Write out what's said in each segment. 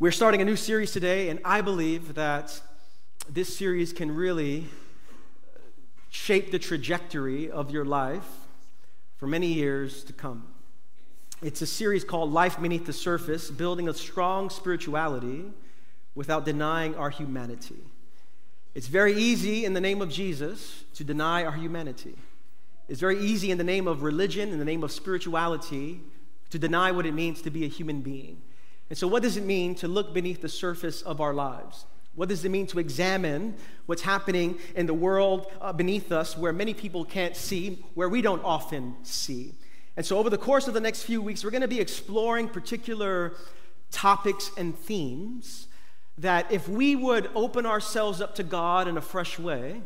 We're starting a new series today, and I believe that this series can really shape the trajectory of your life for many years to come. It's a series called Life Beneath the Surface Building a Strong Spirituality Without Denying Our Humanity. It's very easy in the name of Jesus to deny our humanity. It's very easy in the name of religion, in the name of spirituality, to deny what it means to be a human being. And so, what does it mean to look beneath the surface of our lives? What does it mean to examine what's happening in the world uh, beneath us where many people can't see, where we don't often see? And so, over the course of the next few weeks, we're going to be exploring particular topics and themes that, if we would open ourselves up to God in a fresh way,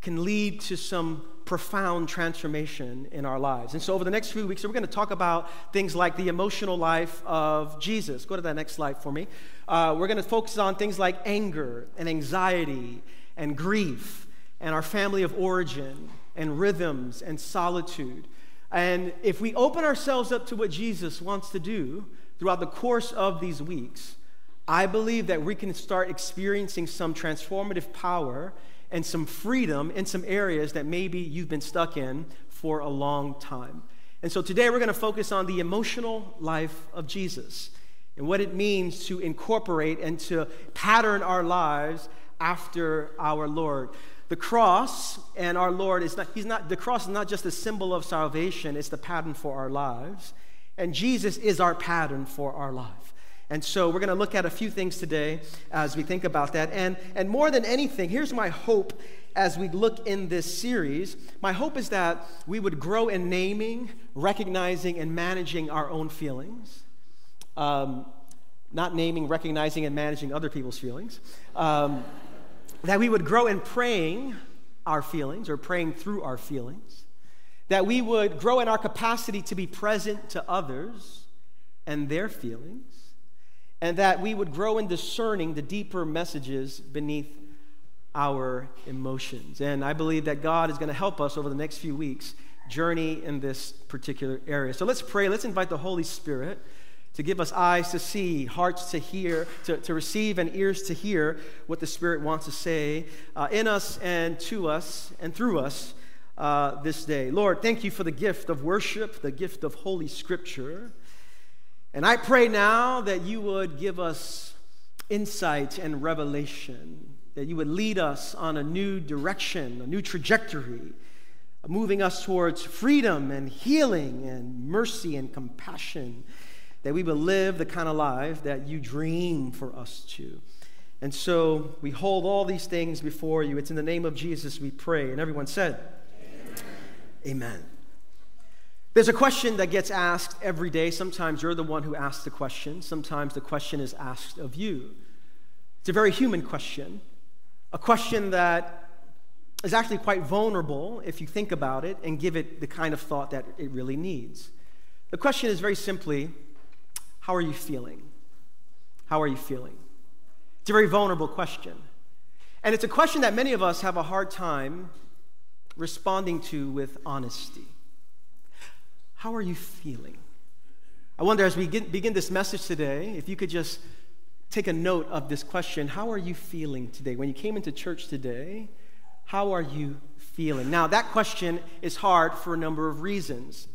can lead to some profound transformation in our lives. And so, over the next few weeks, we're going to talk about things like the emotional life of Jesus. Go to that next slide for me. Uh, we're going to focus on things like anger and anxiety and grief and our family of origin and rhythms and solitude. And if we open ourselves up to what Jesus wants to do throughout the course of these weeks, I believe that we can start experiencing some transformative power and some freedom in some areas that maybe you've been stuck in for a long time. And so today we're going to focus on the emotional life of Jesus and what it means to incorporate and to pattern our lives after our Lord. The cross and our Lord is not, he's not, the cross is not just a symbol of salvation, it's the pattern for our lives. And Jesus is our pattern for our life. And so we're going to look at a few things today as we think about that. And, and more than anything, here's my hope as we look in this series. My hope is that we would grow in naming, recognizing, and managing our own feelings. Um, not naming, recognizing, and managing other people's feelings. Um, that we would grow in praying our feelings or praying through our feelings. That we would grow in our capacity to be present to others and their feelings and that we would grow in discerning the deeper messages beneath our emotions. And I believe that God is going to help us over the next few weeks journey in this particular area. So let's pray. Let's invite the Holy Spirit to give us eyes to see, hearts to hear, to, to receive, and ears to hear what the Spirit wants to say uh, in us and to us and through us uh, this day. Lord, thank you for the gift of worship, the gift of Holy Scripture. And I pray now that you would give us insight and revelation, that you would lead us on a new direction, a new trajectory, moving us towards freedom and healing and mercy and compassion, that we will live the kind of life that you dream for us to. And so we hold all these things before you. It's in the name of Jesus we pray. And everyone said, Amen. Amen. There's a question that gets asked every day. Sometimes you're the one who asks the question, sometimes the question is asked of you. It's a very human question, a question that is actually quite vulnerable if you think about it and give it the kind of thought that it really needs. The question is very simply How are you feeling? How are you feeling? It's a very vulnerable question. And it's a question that many of us have a hard time responding to with honesty. How are you feeling? I wonder as we begin this message today, if you could just take a note of this question How are you feeling today? When you came into church today, how are you feeling? Now, that question is hard for a number of reasons.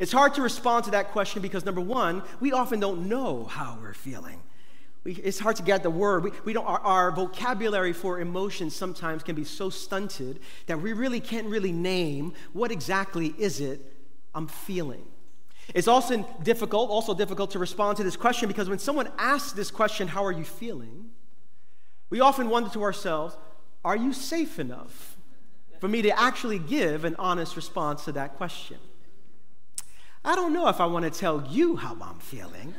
It's hard to respond to that question because, number one, we often don't know how we're feeling. We, it's hard to get the word. We, we don't, our, our vocabulary for emotions sometimes can be so stunted that we really can't really name what exactly is it I'm feeling. It's also difficult, also difficult to respond to this question because when someone asks this question, how are you feeling? We often wonder to ourselves, are you safe enough for me to actually give an honest response to that question? I don't know if I want to tell you how I'm feeling.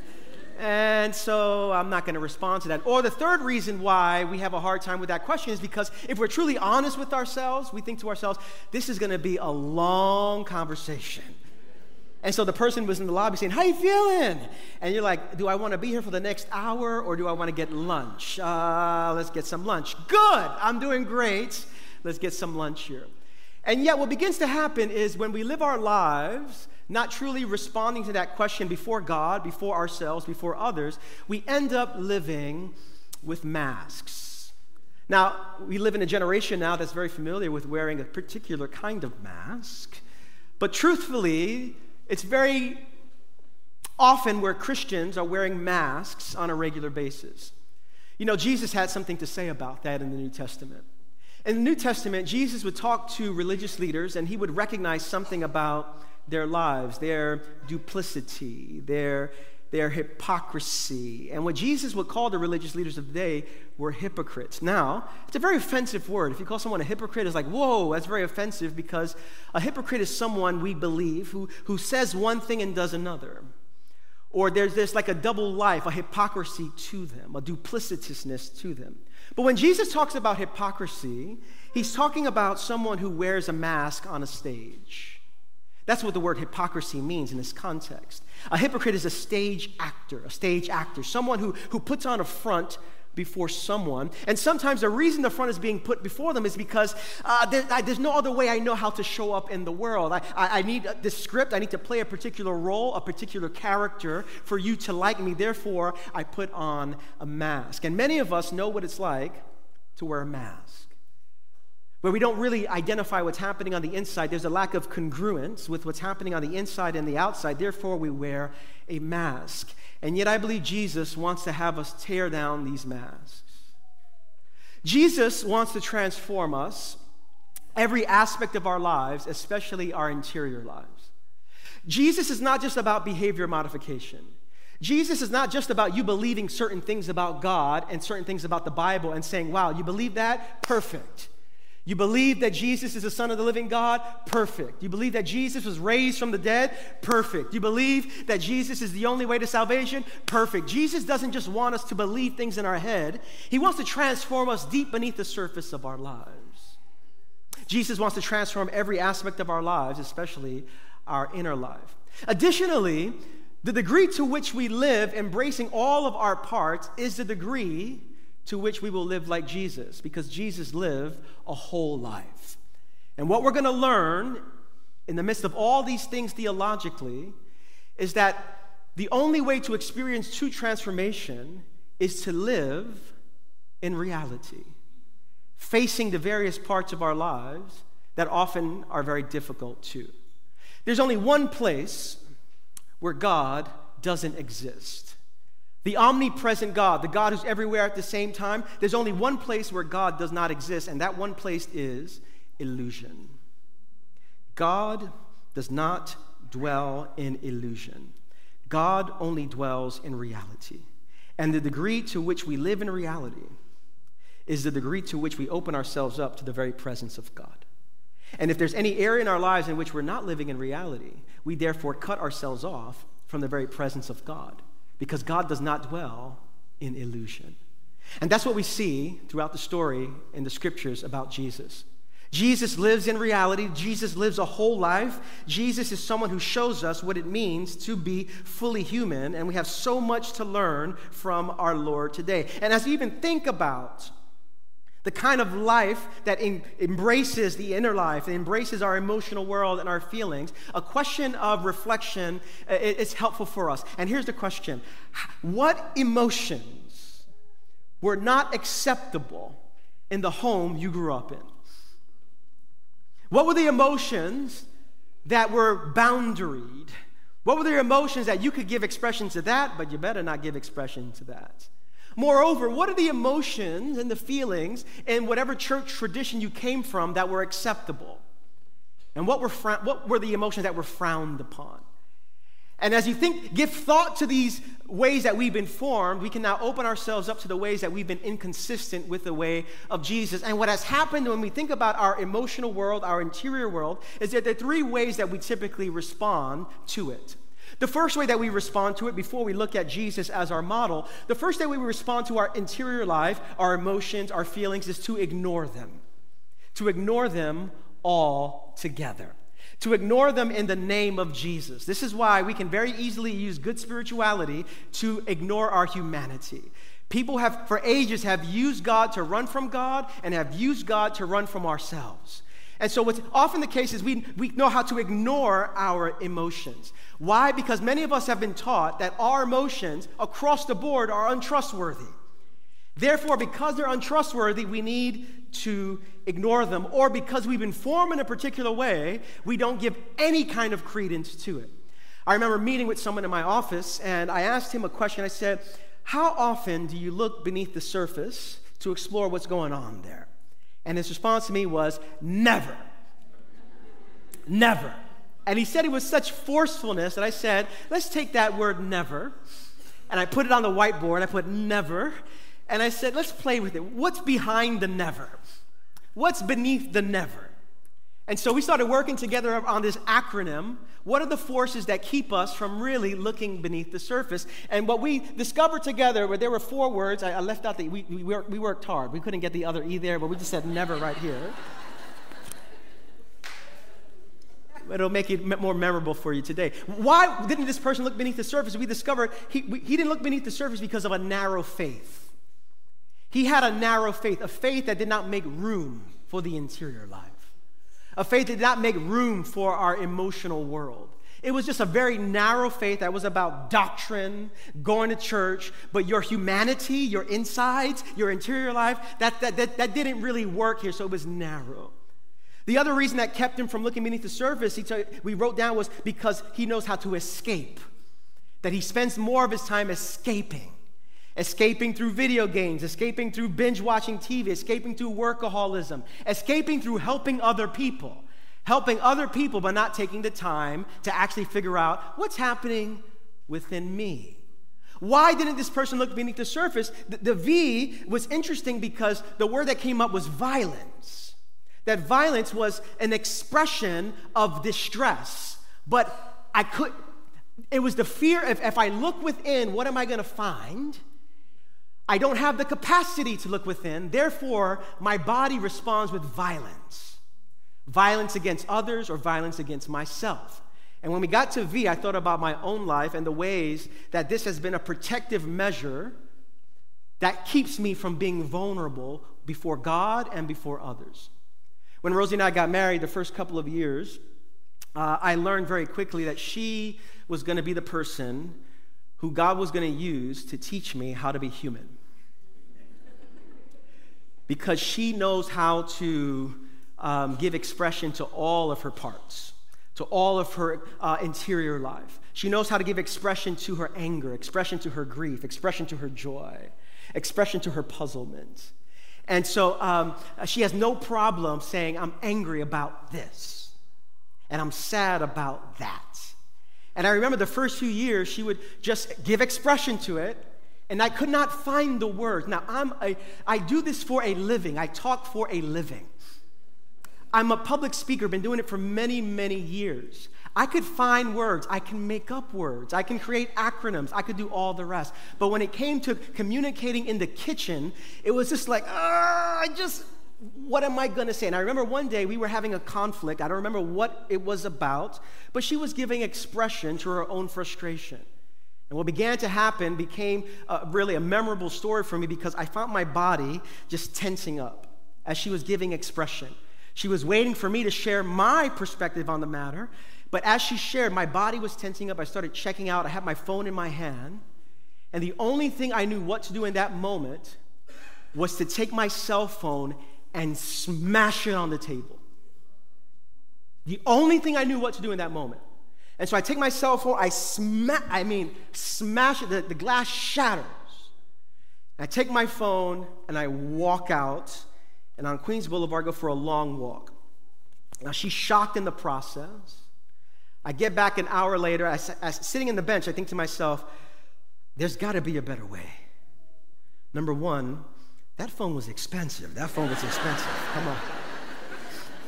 And so I'm not going to respond to that. Or the third reason why we have a hard time with that question is because if we're truly honest with ourselves, we think to ourselves, this is going to be a long conversation. And so the person was in the lobby saying, How you feeling? And you're like, Do I want to be here for the next hour or do I want to get lunch? Uh, let's get some lunch. Good, I'm doing great. Let's get some lunch here. And yet, what begins to happen is when we live our lives not truly responding to that question before God, before ourselves, before others, we end up living with masks. Now, we live in a generation now that's very familiar with wearing a particular kind of mask, but truthfully, it's very often where Christians are wearing masks on a regular basis. You know, Jesus had something to say about that in the New Testament. In the New Testament, Jesus would talk to religious leaders and he would recognize something about their lives, their duplicity, their, their hypocrisy. And what Jesus would call the religious leaders of the day were hypocrites. Now, it's a very offensive word. If you call someone a hypocrite, it's like, whoa, that's very offensive because a hypocrite is someone we believe who, who says one thing and does another. Or there's this like a double life, a hypocrisy to them, a duplicitousness to them. But when Jesus talks about hypocrisy, he's talking about someone who wears a mask on a stage. That's what the word hypocrisy means in this context. A hypocrite is a stage actor, a stage actor, someone who, who puts on a front before someone. And sometimes the reason the front is being put before them is because uh, there, I, there's no other way I know how to show up in the world. I, I, I need this script, I need to play a particular role, a particular character for you to like me. Therefore, I put on a mask. And many of us know what it's like to wear a mask. Where we don't really identify what's happening on the inside. There's a lack of congruence with what's happening on the inside and the outside. Therefore, we wear a mask. And yet, I believe Jesus wants to have us tear down these masks. Jesus wants to transform us, every aspect of our lives, especially our interior lives. Jesus is not just about behavior modification. Jesus is not just about you believing certain things about God and certain things about the Bible and saying, wow, you believe that? Perfect. You believe that Jesus is the Son of the living God? Perfect. You believe that Jesus was raised from the dead? Perfect. You believe that Jesus is the only way to salvation? Perfect. Jesus doesn't just want us to believe things in our head, He wants to transform us deep beneath the surface of our lives. Jesus wants to transform every aspect of our lives, especially our inner life. Additionally, the degree to which we live, embracing all of our parts, is the degree to which we will live like Jesus because Jesus lived a whole life. And what we're going to learn in the midst of all these things theologically is that the only way to experience true transformation is to live in reality, facing the various parts of our lives that often are very difficult too. There's only one place where God doesn't exist. The omnipresent God, the God who's everywhere at the same time, there's only one place where God does not exist, and that one place is illusion. God does not dwell in illusion. God only dwells in reality. And the degree to which we live in reality is the degree to which we open ourselves up to the very presence of God. And if there's any area in our lives in which we're not living in reality, we therefore cut ourselves off from the very presence of God because God does not dwell in illusion. And that's what we see throughout the story in the scriptures about Jesus. Jesus lives in reality. Jesus lives a whole life. Jesus is someone who shows us what it means to be fully human, and we have so much to learn from our Lord today. And as we even think about the kind of life that in, embraces the inner life, and embraces our emotional world and our feelings, a question of reflection uh, is helpful for us. And here's the question What emotions were not acceptable in the home you grew up in? What were the emotions that were boundaried? What were the emotions that you could give expression to that, but you better not give expression to that? Moreover, what are the emotions and the feelings in whatever church tradition you came from that were acceptable? And what were, what were the emotions that were frowned upon? And as you think, give thought to these ways that we've been formed, we can now open ourselves up to the ways that we've been inconsistent with the way of Jesus. And what has happened when we think about our emotional world, our interior world, is that there are three ways that we typically respond to it. The first way that we respond to it before we look at Jesus as our model, the first way we respond to our interior life, our emotions, our feelings, is to ignore them. To ignore them all together. To ignore them in the name of Jesus. This is why we can very easily use good spirituality to ignore our humanity. People have, for ages, have used God to run from God and have used God to run from ourselves. And so, what's often the case is we, we know how to ignore our emotions. Why? Because many of us have been taught that our emotions across the board are untrustworthy. Therefore, because they're untrustworthy, we need to ignore them. Or because we've been formed in a particular way, we don't give any kind of credence to it. I remember meeting with someone in my office, and I asked him a question. I said, How often do you look beneath the surface to explore what's going on there? And his response to me was, Never. Never. And he said it with such forcefulness that I said, Let's take that word never. And I put it on the whiteboard, I put never. And I said, Let's play with it. What's behind the never? What's beneath the never? And so we started working together on this acronym. What are the forces that keep us from really looking beneath the surface? And what we discovered together, where there were four words, I, I left out the, we, we, worked, we worked hard. We couldn't get the other E there, but we just said never right here. It'll make it more memorable for you today. Why didn't this person look beneath the surface? We discovered he, we, he didn't look beneath the surface because of a narrow faith. He had a narrow faith, a faith that did not make room for the interior life a faith that did not make room for our emotional world. It was just a very narrow faith that was about doctrine, going to church, but your humanity, your insides, your interior life, that, that, that, that didn't really work here, so it was narrow. The other reason that kept him from looking beneath the surface, he t- we wrote down, was because he knows how to escape, that he spends more of his time escaping escaping through video games, escaping through binge watching TV, escaping through workaholism, escaping through helping other people, helping other people, but not taking the time to actually figure out what's happening within me. Why didn't this person look beneath the surface? The, the V was interesting because the word that came up was violence. That violence was an expression of distress, but I could, it was the fear of if I look within, what am I going to find? I don't have the capacity to look within, therefore, my body responds with violence violence against others or violence against myself. And when we got to V, I thought about my own life and the ways that this has been a protective measure that keeps me from being vulnerable before God and before others. When Rosie and I got married the first couple of years, uh, I learned very quickly that she was going to be the person who God was going to use to teach me how to be human because she knows how to um, give expression to all of her parts, to all of her uh, interior life. She knows how to give expression to her anger, expression to her grief, expression to her joy, expression to her puzzlement. And so um, she has no problem saying, I'm angry about this, and I'm sad about that. And I remember the first few years, she would just give expression to it, and I could not find the words. Now, I'm a, I do this for a living, I talk for a living. I'm a public speaker, been doing it for many, many years. I could find words, I can make up words, I can create acronyms, I could do all the rest. But when it came to communicating in the kitchen, it was just like, ah, I just, what am I going to say? And I remember one day we were having a conflict. I don't remember what it was about, but she was giving expression to her own frustration. And what began to happen became uh, really a memorable story for me because I found my body just tensing up as she was giving expression. She was waiting for me to share my perspective on the matter, but as she shared, my body was tensing up. I started checking out. I had my phone in my hand, and the only thing I knew what to do in that moment was to take my cell phone and smash it on the table. The only thing I knew what to do in that moment. And so I take my cell phone, I smash, I mean, smash it, the, the glass shatters. I take my phone and I walk out and on Queens Boulevard go for a long walk. Now she's shocked in the process. I get back an hour later, I, I sitting in the bench, I think to myself, there's got to be a better way. Number one, that phone was expensive. That phone was expensive. Come on.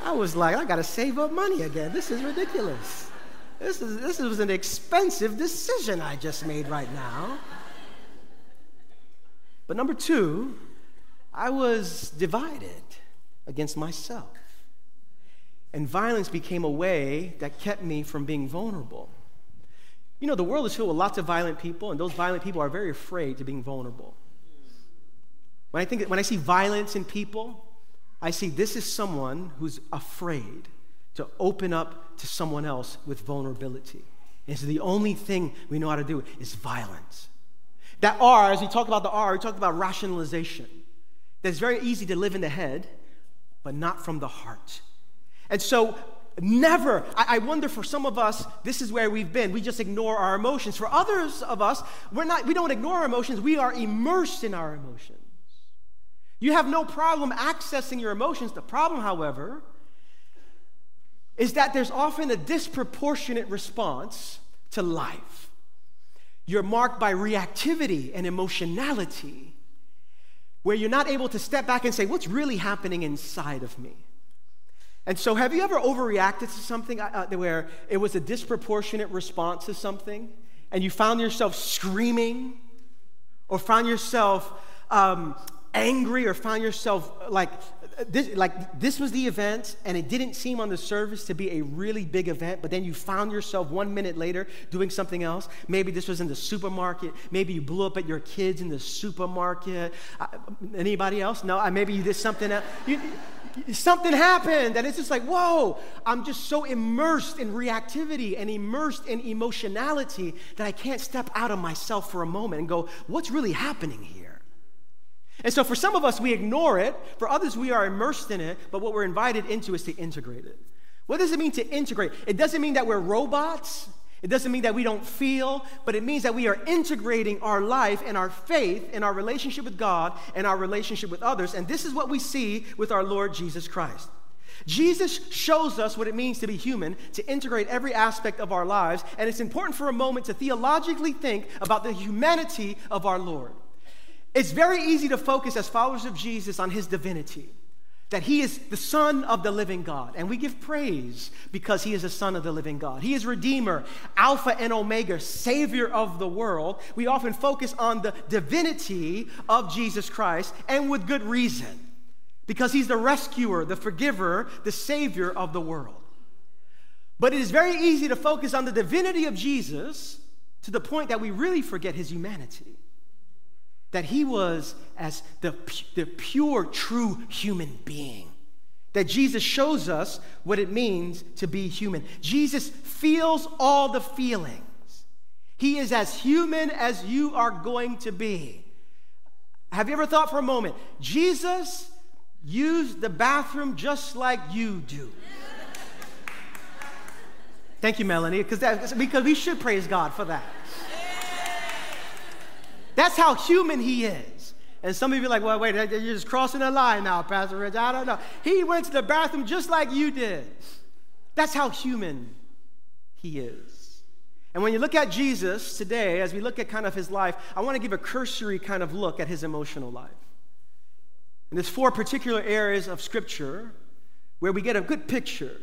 I was like, I got to save up money again. This is ridiculous. This, is, this was an expensive decision I just made right now. But number two, I was divided against myself. And violence became a way that kept me from being vulnerable. You know, the world is filled with lots of violent people, and those violent people are very afraid to being vulnerable. When I think when I see violence in people, I see this is someone who's afraid to open up to someone else with vulnerability. And so the only thing we know how to do is violence. That R, as we talk about the R, we talk about rationalization. That's very easy to live in the head, but not from the heart. And so, never, I, wonder for some of us, this is where we've been. We just ignore our emotions. For others of us, we're not, we don't ignore our emotions, we are immersed in our emotions. You have no problem accessing your emotions. The problem, however, is that there's often a disproportionate response to life. You're marked by reactivity and emotionality, where you're not able to step back and say, What's really happening inside of me? And so, have you ever overreacted to something uh, uh where it was a disproportionate response to something, and you found yourself screaming, or found yourself um, angry, or found yourself like this, like this was the event, and it didn't seem on the surface to be a really big event, but then you found yourself one minute later doing something else. Maybe this was in the supermarket. Maybe you blew up at your kids in the supermarket. Uh, anybody else? No, uh, maybe you did something else. You, something happened, and it's just like, whoa, I'm just so immersed in reactivity and immersed in emotionality that I can't step out of myself for a moment and go, what's really happening here? And so for some of us, we ignore it. For others, we are immersed in it. But what we're invited into is to integrate it. What does it mean to integrate? It doesn't mean that we're robots. It doesn't mean that we don't feel, but it means that we are integrating our life and our faith and our relationship with God and our relationship with others. And this is what we see with our Lord Jesus Christ. Jesus shows us what it means to be human, to integrate every aspect of our lives. And it's important for a moment to theologically think about the humanity of our Lord. It's very easy to focus as followers of Jesus on his divinity, that he is the Son of the living God. And we give praise because he is the Son of the living God. He is Redeemer, Alpha and Omega, Savior of the world. We often focus on the divinity of Jesus Christ, and with good reason, because he's the rescuer, the forgiver, the Savior of the world. But it is very easy to focus on the divinity of Jesus to the point that we really forget his humanity that he was as the, the pure, true human being. That Jesus shows us what it means to be human. Jesus feels all the feelings. He is as human as you are going to be. Have you ever thought for a moment, Jesus used the bathroom just like you do? Thank you, Melanie, because because we should praise God for that. That's how human he is. And some of you are like, well, wait, you're just crossing the line now, Pastor Rich. I don't know. He went to the bathroom just like you did. That's how human he is. And when you look at Jesus today, as we look at kind of his life, I want to give a cursory kind of look at his emotional life. And there's four particular areas of Scripture where we get a good picture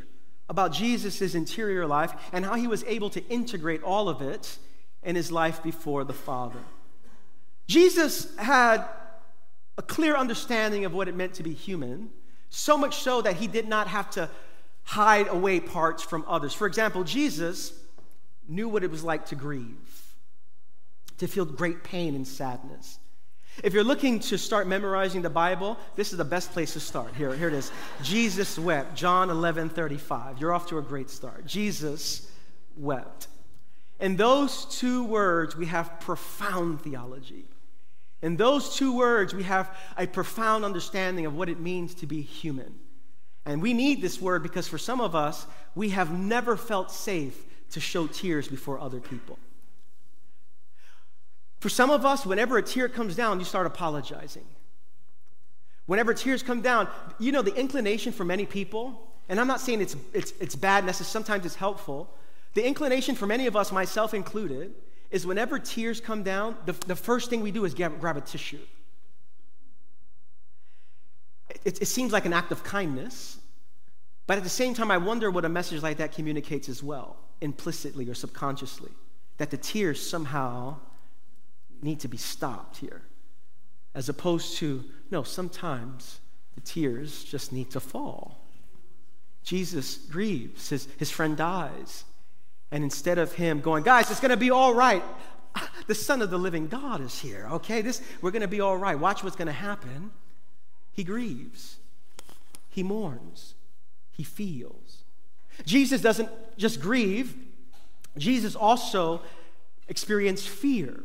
about Jesus' interior life and how he was able to integrate all of it in his life before the Father. Jesus had a clear understanding of what it meant to be human, so much so that he did not have to hide away parts from others. For example, Jesus knew what it was like to grieve, to feel great pain and sadness. If you're looking to start memorizing the Bible, this is the best place to start. Here, here it is. Jesus wept, John 11 35. You're off to a great start. Jesus wept. In those two words, we have profound theology. In those two words, we have a profound understanding of what it means to be human. And we need this word because for some of us, we have never felt safe to show tears before other people. For some of us, whenever a tear comes down, you start apologizing. Whenever tears come down, you know, the inclination for many people, and I'm not saying it's, it's, it's bad necessarily, sometimes it's helpful. The inclination for many of us, myself included, is whenever tears come down, the, the first thing we do is grab, grab a tissue. It, it seems like an act of kindness, but at the same time, I wonder what a message like that communicates as well, implicitly or subconsciously, that the tears somehow need to be stopped here, as opposed to, no, sometimes the tears just need to fall. Jesus grieves, his, his friend dies. And instead of him going, guys, it's going to be all right, the Son of the living God is here, okay? This, we're going to be all right. Watch what's going to happen. He grieves. he mourns, he feels. Jesus doesn't just grieve, Jesus also experienced fear.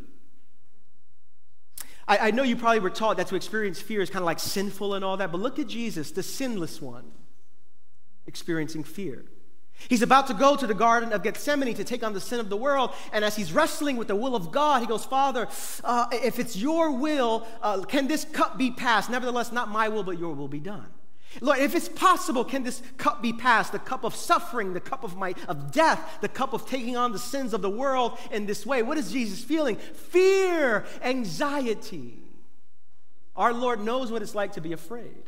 I, I, know you probably were taught that to experience fear is kind of like sinful and all that, but look at Jesus, the sinless one, experiencing fear. He's about to go to the Garden of Gethsemane to take on the sin of the world. And as he's wrestling with the will of God, he goes, Father, uh, if it's your will, uh, can this cup be passed? Nevertheless, not my will, but your will be done. Lord, if it's possible, can this cup be passed? The cup of suffering, the cup of my of death, the cup of taking on the sins of the world in this way. What is Jesus feeling? Fear, anxiety. Our Lord knows what it's like to be afraid.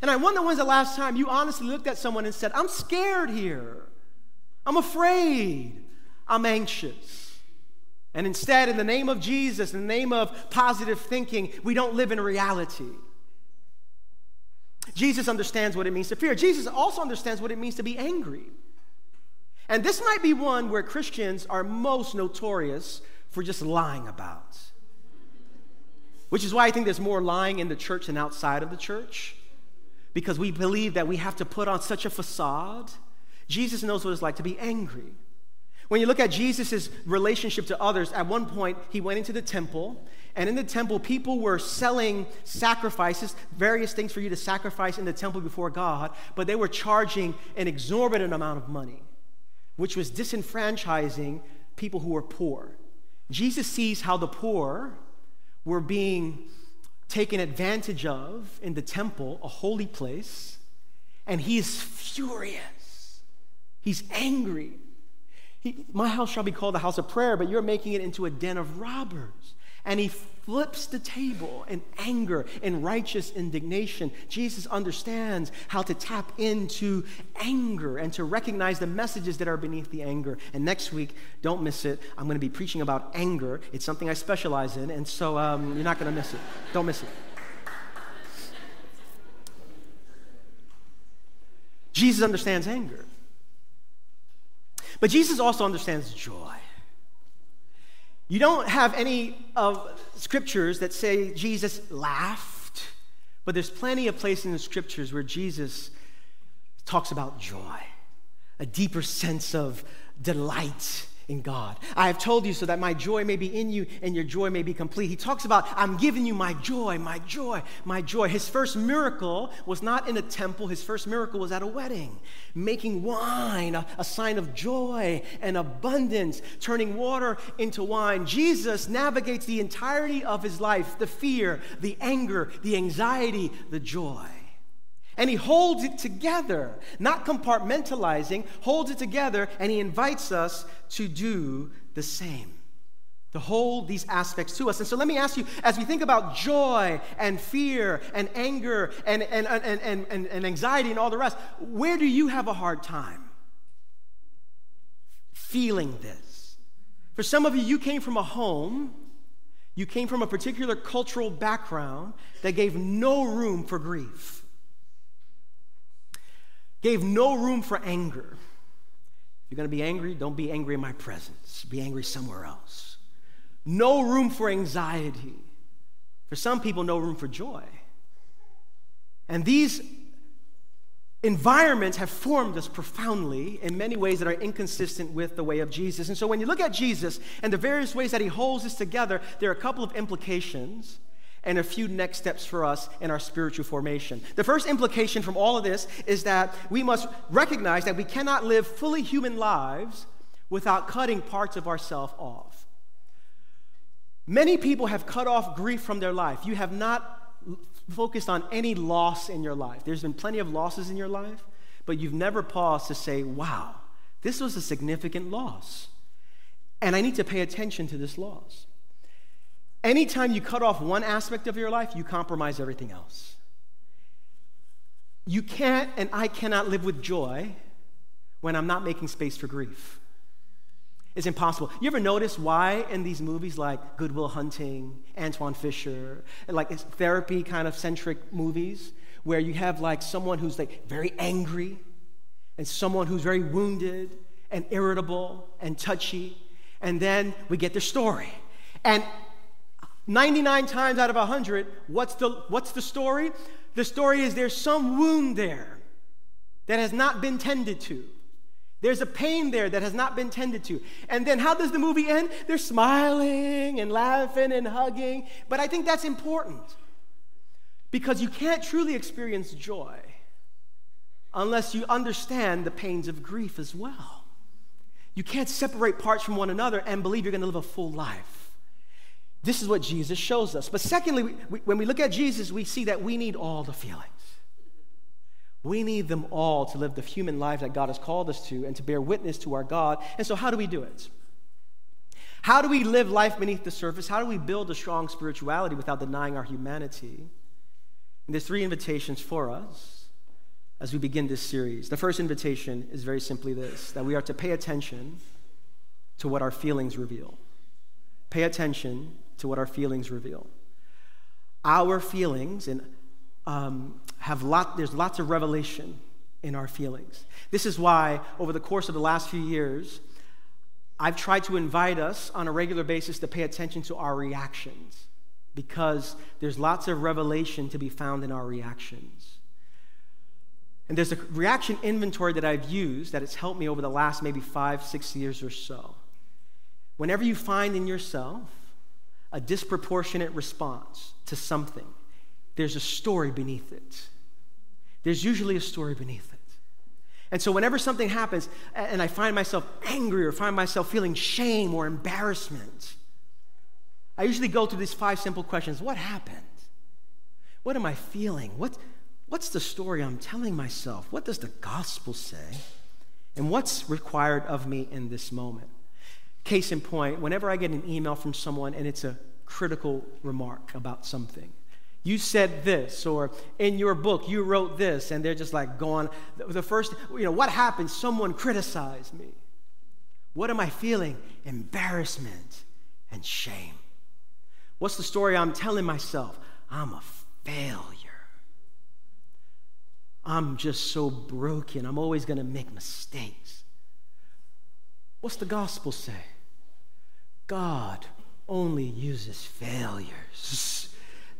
And I wonder when's the last time you honestly looked at someone and said, I'm scared here. I'm afraid. I'm anxious. And instead, in the name of Jesus, in the name of positive thinking, we don't live in reality. Jesus understands what it means to fear. Jesus also understands what it means to be angry. And this might be one where Christians are most notorious for just lying about. Which is why I think there's more lying in the church than outside of the church. Because we believe that we have to put on such a facade. Jesus knows what it's like to be angry. When you look at Jesus' relationship to others, at one point he went into the temple and in the temple, people were selling sacrifices, various things for you to sacrifice in the temple before God, but they were charging an exorbitant amount of money, which was disenfranchising people who were poor. Jesus sees how the poor were being taken advantage of in the temple, a holy place, and he is furious. He's angry. He, My house shall be called a house of prayer, but you're making it into a den of robbers and he flips the table in anger and righteous indignation. Jesus understands how to tap into anger and to recognize the messages that are beneath the anger. And next week, don't miss it. I'm going to be preaching about anger. It's something I specialize in, and so um, you're not going to miss it. Don't miss it. Jesus understands anger. But Jesus also understands joy. You don't have any of scriptures that say Jesus laughed, but there's plenty of places in the scriptures where Jesus talks about joy, a deeper sense of delight in God. I have told you so that my joy may be in you and your joy may be complete. He talks about, I'm giving you my joy, my joy, my joy. His first miracle was not in a temple, his first miracle was at a wedding, making wine a, a sign of joy and abundance, turning water into wine. Jesus navigates the entirety of his life the fear, the anger, the anxiety, the joy. And he holds it together, not compartmentalizing, holds it together, and he invites us to do the same. To hold these aspects to us. And so let me ask you, as we think about joy and fear and anger and, and, and, and, and, and anxiety and all the rest, where do you have a hard time feeling this? For some of you, you came from a home, you came from a particular cultural background that gave no room for grief gave no room for anger. If you're going to be angry, don't be angry in my presence. Be angry somewhere else. No room for anxiety. For some people, no room for joy. And these environments have formed us profoundly in many ways that are inconsistent with the way of Jesus. And so when you look at Jesus and the various ways that he holds us together, there are a couple of implications and a few next steps for us in our spiritual formation. The first implication from all of this is that we must recognize that we cannot live fully human lives without cutting parts of ourselves off. Many people have cut off grief from their life. You have not focused on any loss in your life. There's been plenty of losses in your life, but you've never paused to say, wow, this was a significant loss. And I need to pay attention to this loss. Anytime you cut off one aspect of your life, you compromise everything else. You can't and I cannot live with joy when I'm not making space for grief. It's impossible. You ever notice why in these movies like Good Will Hunting, Antwone Fisher, like therapy kind of centric movies, where you have like someone who's like very angry and someone who's very wounded and irritable and touchy, and then we get their story. And 99 times out of 100, what's the, what's the story? The story is there's some wound there. that has not been tended to. There's a pain there that has not been tended to. And then how does the movie end? They're smiling and laughing and hugging. But I think that's important because you can't truly experience joy unless you understand the pains of grief as well. You can't separate parts from one another and believe you're going to live a full life. This is what Jesus shows us. But secondly, we, we, when we look at Jesus, we see that we need all the feelings. We need them all to live the human life that God has called us to and to bear witness to our God. And so, how do we do it? How do we live life beneath the surface? How do we build a strong spirituality without denying our humanity? And there's three invitations for us as we begin this series. The first invitation is very simply this that we are to pay attention to what our feelings reveal. Pay attention to what our feelings reveal. Our feelings, and um, have lot, there's lots of revelation in our feelings. This is why, over the course of the last few years, I've tried to invite us on a regular basis to pay attention to our reactions because there's lots of revelation to be found in our reactions. And there's a reaction inventory that I've used that has helped me over the last maybe five, six years or so. Whenever you find in yourself a disproportionate response to something, there's a story beneath it. There's usually a story beneath it. And so, whenever something happens and I find myself angry or find myself feeling shame or embarrassment, I usually go through these five simple questions What happened? What am I feeling? What, what's the story I'm telling myself? What does the gospel say? And what's required of me in this moment? Case in point, whenever I get an email from someone and it's a critical remark about something, you said this, or in your book, you wrote this, and they're just like going, the first, you know, what happened? Someone criticized me. What am I feeling? Embarrassment and shame. What's the story I'm telling myself? I'm a failure. I'm just so broken. I'm always going to make mistakes. What's the gospel say? God only uses failures.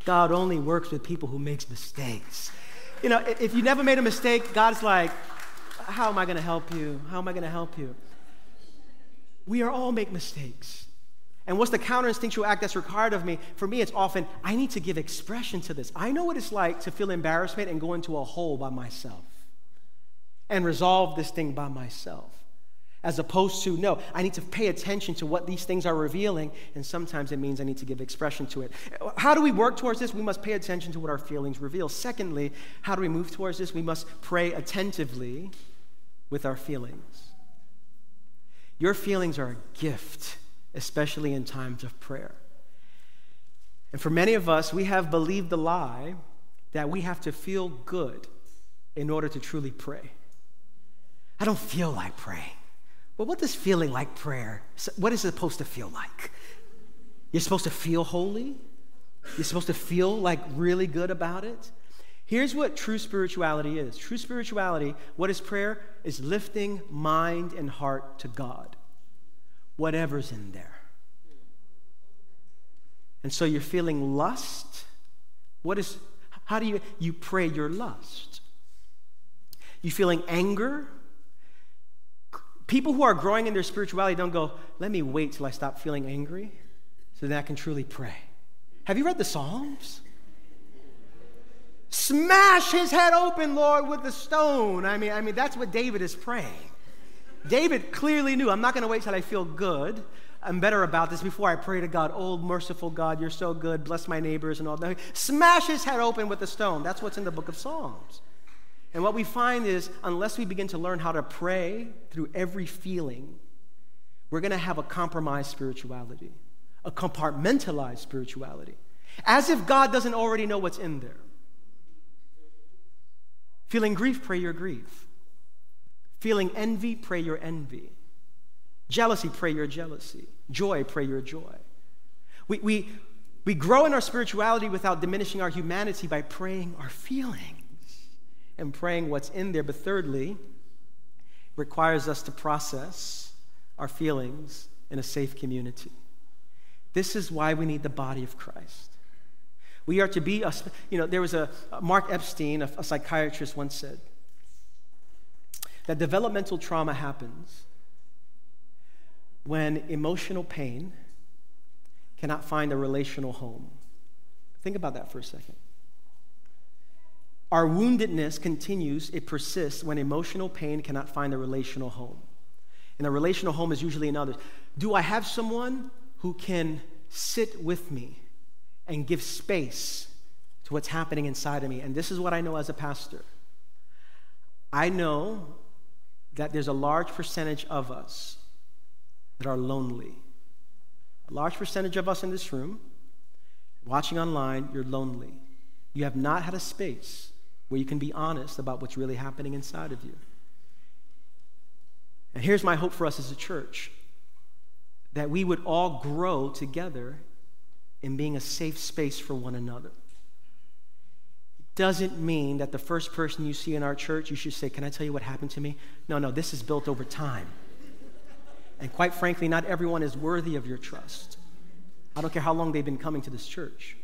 God only works with people who makes mistakes. You know, if you never made a mistake, God's like, how am I going to help you? How am I going to help you? We are all make mistakes. And what's the counterinstinctual act that's required of me? For me, it's often, I need to give expression to this. I know what it's like to feel embarrassment and go into a hole by myself and resolve this thing by myself as opposed to, no, I need to pay attention to what these things are revealing, and sometimes it means I need to give expression to it. How do we work towards this? We must pay attention to what our feelings reveal. Secondly, how do we move towards this? We must pray attentively with our feelings. Your feelings are a gift, especially in times of prayer. And for many of us, we have believed the lie that we have to feel good in order to truly pray. I don't feel like praying. Well, what does feeling like prayer, what is it supposed to feel like? You're supposed to feel holy? You're supposed to feel like really good about it? Here's what true spirituality is true spirituality, what is prayer? Is lifting mind and heart to God, whatever's in there. And so you're feeling lust. What is, how do you, you pray your lust? You feeling anger? People who are growing in their spirituality don't go, let me wait till I stop feeling angry so that I can truly pray. Have you read the Psalms? Smash his head open, Lord, with the stone. I mean, I mean, that's what David is praying. David clearly knew, I'm not going to wait till I feel good. I'm better about this before I pray to God. Oh, merciful God, you're so good. Bless my neighbors and all that. Smash his head open with the stone. That's what's in the book of Psalms. And what we find is, unless we begin to learn how to pray through every feeling, we're going to have a compromised spirituality, a compartmentalized spirituality, as if God doesn't already know what's in there. Feeling grief, pray your grief. Feeling envy, pray your envy. Jealousy, pray your jealousy. Joy, pray your joy. We, we, we grow in our spirituality without diminishing our humanity by praying our feelings and praying what's in there. But thirdly, requires us to process our feelings in a safe community. This is why we need the body of Christ. We are to be, a, you know, there was a, Mark Epstein, a, a psychiatrist, once said, that developmental trauma happens when emotional pain cannot find a relational home. Think about that for a second. Our woundedness continues, it persists when emotional pain cannot find a relational home. And a relational home is usually in others. Do I have someone who can sit with me and give space to what's happening inside of me? And this is what I know as a pastor. I know that there's a large percentage of us that are lonely. A large percentage of us in this room, watching online, you're lonely. You have not had a space where you can be honest about what's really happening inside of you. And here's my hope for us as a church that we would all grow together in being a safe space for one another. It doesn't mean that the first person you see in our church, you should say, Can I tell you what happened to me? No, no, this is built over time. And quite frankly, not everyone is worthy of your trust. I don't care how long they've been coming to this church.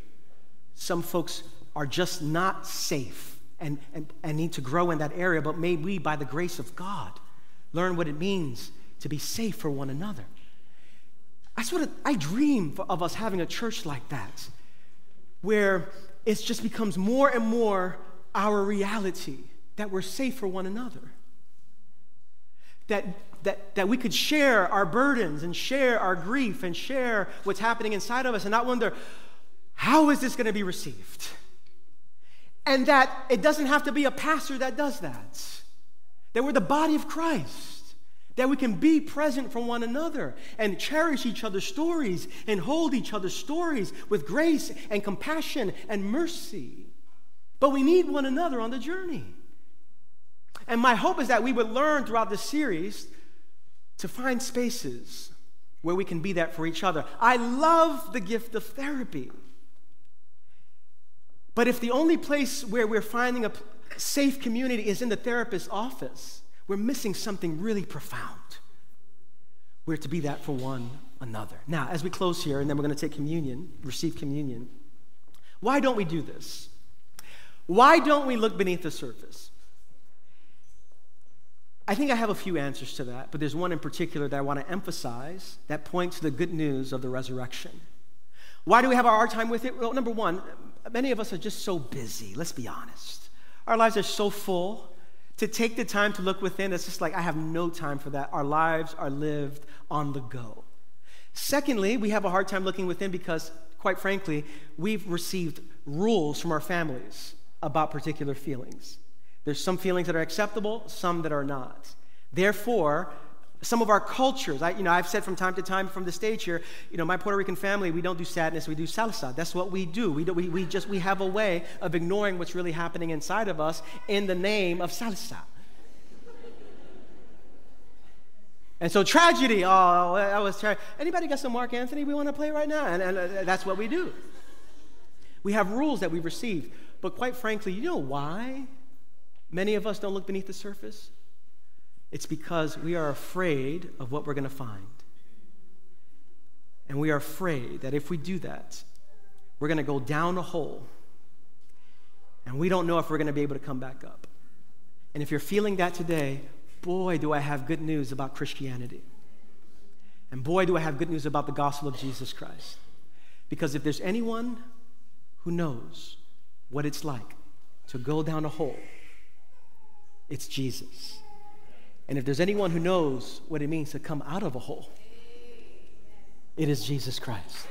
Some folks are just not safe and, and, and need to grow in that area, but may we, by the grace of God, learn what it means to be safe for one another. That's what I dream of us having a church like that, where it just becomes more and more our reality that we're safe for one another. That, that, that we could share our burdens and share our grief and share what's happening inside of us and not wonder, how is this going to be received? And that it doesn't have to be a pastor that does that. That we're the body of Christ. That we can be present for one another and cherish each other's stories and hold each other's stories with grace and compassion and mercy. But we need one another on the journey. And my hope is that we would learn throughout this series to find spaces where we can be that for each other. I love the gift of therapy. But if the only place where we're finding a safe community is in the therapist's office, we're missing something really profound. We're to be that for one another. Now, as we close here, and then we're going to take communion, receive communion, why don't we do this? Why don't we look beneath the surface? I think I have a few answers to that, but there's one in particular that I want to emphasize that points to the good news of the resurrection. Why do we have our hard time with it? Well, number one, many of us are just so busy, let's be honest. Our lives are so full. To take the time to look within, it's just like, I have no time for that. Our lives are lived on the go. Secondly, we have a hard time looking within because, quite frankly, we've received rules from our families about particular feelings. There's some feelings that are acceptable, some that are not. Therefore, some of our cultures, I, you know, I've said from time to time from the stage here, you know, my Puerto Rican family, we don't do sadness, we do salsa. That's what we do. We, do, we, we just, we have a way of ignoring what's really happening inside of us in the name of salsa. And so tragedy, oh, that was terrible. Anybody got some Marc Anthony we want to play right now? And, and uh, that's what we do. We have rules that we've received. But quite frankly, you know why many of us don't look beneath the surface? It's because we are afraid of what we're going to find. And we are afraid that if we do that, we're going to go down a hole and we don't know if we're going to be able to come back up. And if you're feeling that today, boy, do I have good news about Christianity. And boy, do I have good news about the gospel of Jesus Christ. Because if there's anyone who knows what it's like to go down a hole, it's Jesus. And if there's anyone who knows what it means to come out of a hole, it is Jesus Christ.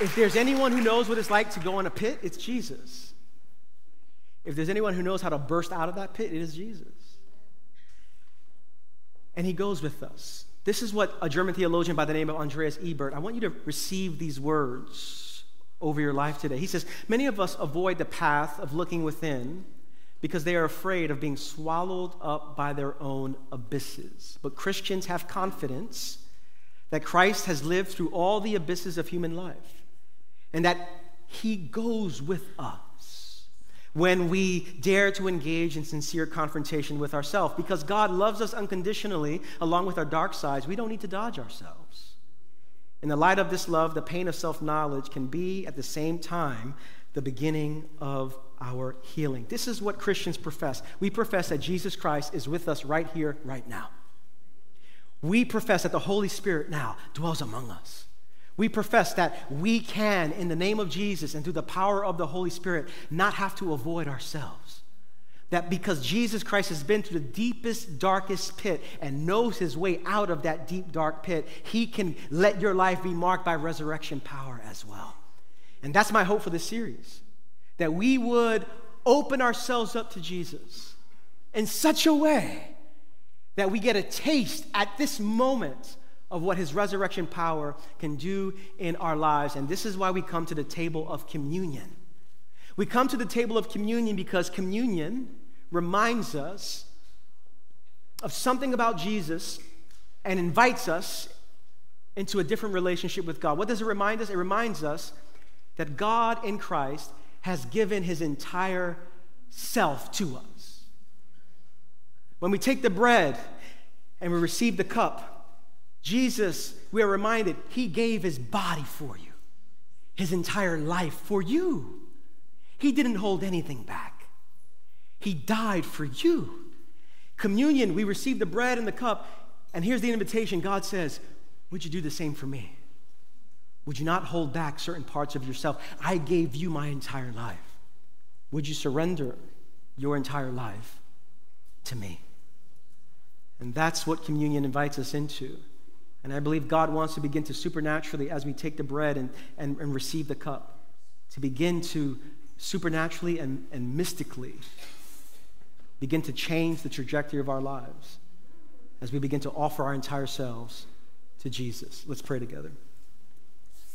If there's anyone who knows what it's like to go in a pit, it's Jesus. If there's anyone who knows how to burst out of that pit, it is Jesus. And he goes with us. This is what a German theologian by the name of Andreas Ebert, I want you to receive these words over your life today. He says, Many of us avoid the path of looking within because they are afraid of being swallowed up by their own abysses. But Christians have confidence that Christ has lived through all the abysses of human life and that he goes with us when we dare to engage in sincere confrontation with ourselves. Because God loves us unconditionally, along with our dark sides, we don't need to dodge ourselves. In the light of this love, the pain of self knowledge can be at the same time the beginning of our healing. This is what Christians profess. We profess that Jesus Christ is with us right here, right now. We profess that the Holy Spirit now dwells among us. We profess that we can, in the name of Jesus and through the power of the Holy Spirit, not have to avoid ourselves. That because Jesus Christ has been to the deepest, darkest pit and knows his way out of that deep, dark pit, he can let your life be marked by resurrection power as well. And that's my hope for this series that we would open ourselves up to Jesus in such a way that we get a taste at this moment of what his resurrection power can do in our lives. And this is why we come to the table of communion. We come to the table of communion because communion reminds us of something about Jesus and invites us into a different relationship with God. What does it remind us? It reminds us that God in Christ has given his entire self to us. When we take the bread and we receive the cup, Jesus, we are reminded, he gave his body for you, his entire life for you. He didn't hold anything back, he died for you. Communion, we receive the bread and the cup, and here's the invitation God says, Would you do the same for me? Would you not hold back certain parts of yourself? I gave you my entire life. Would you surrender your entire life to me? And that's what communion invites us into. And I believe God wants to begin to supernaturally, as we take the bread and, and, and receive the cup, to begin to supernaturally and, and mystically begin to change the trajectory of our lives as we begin to offer our entire selves to Jesus. Let's pray together.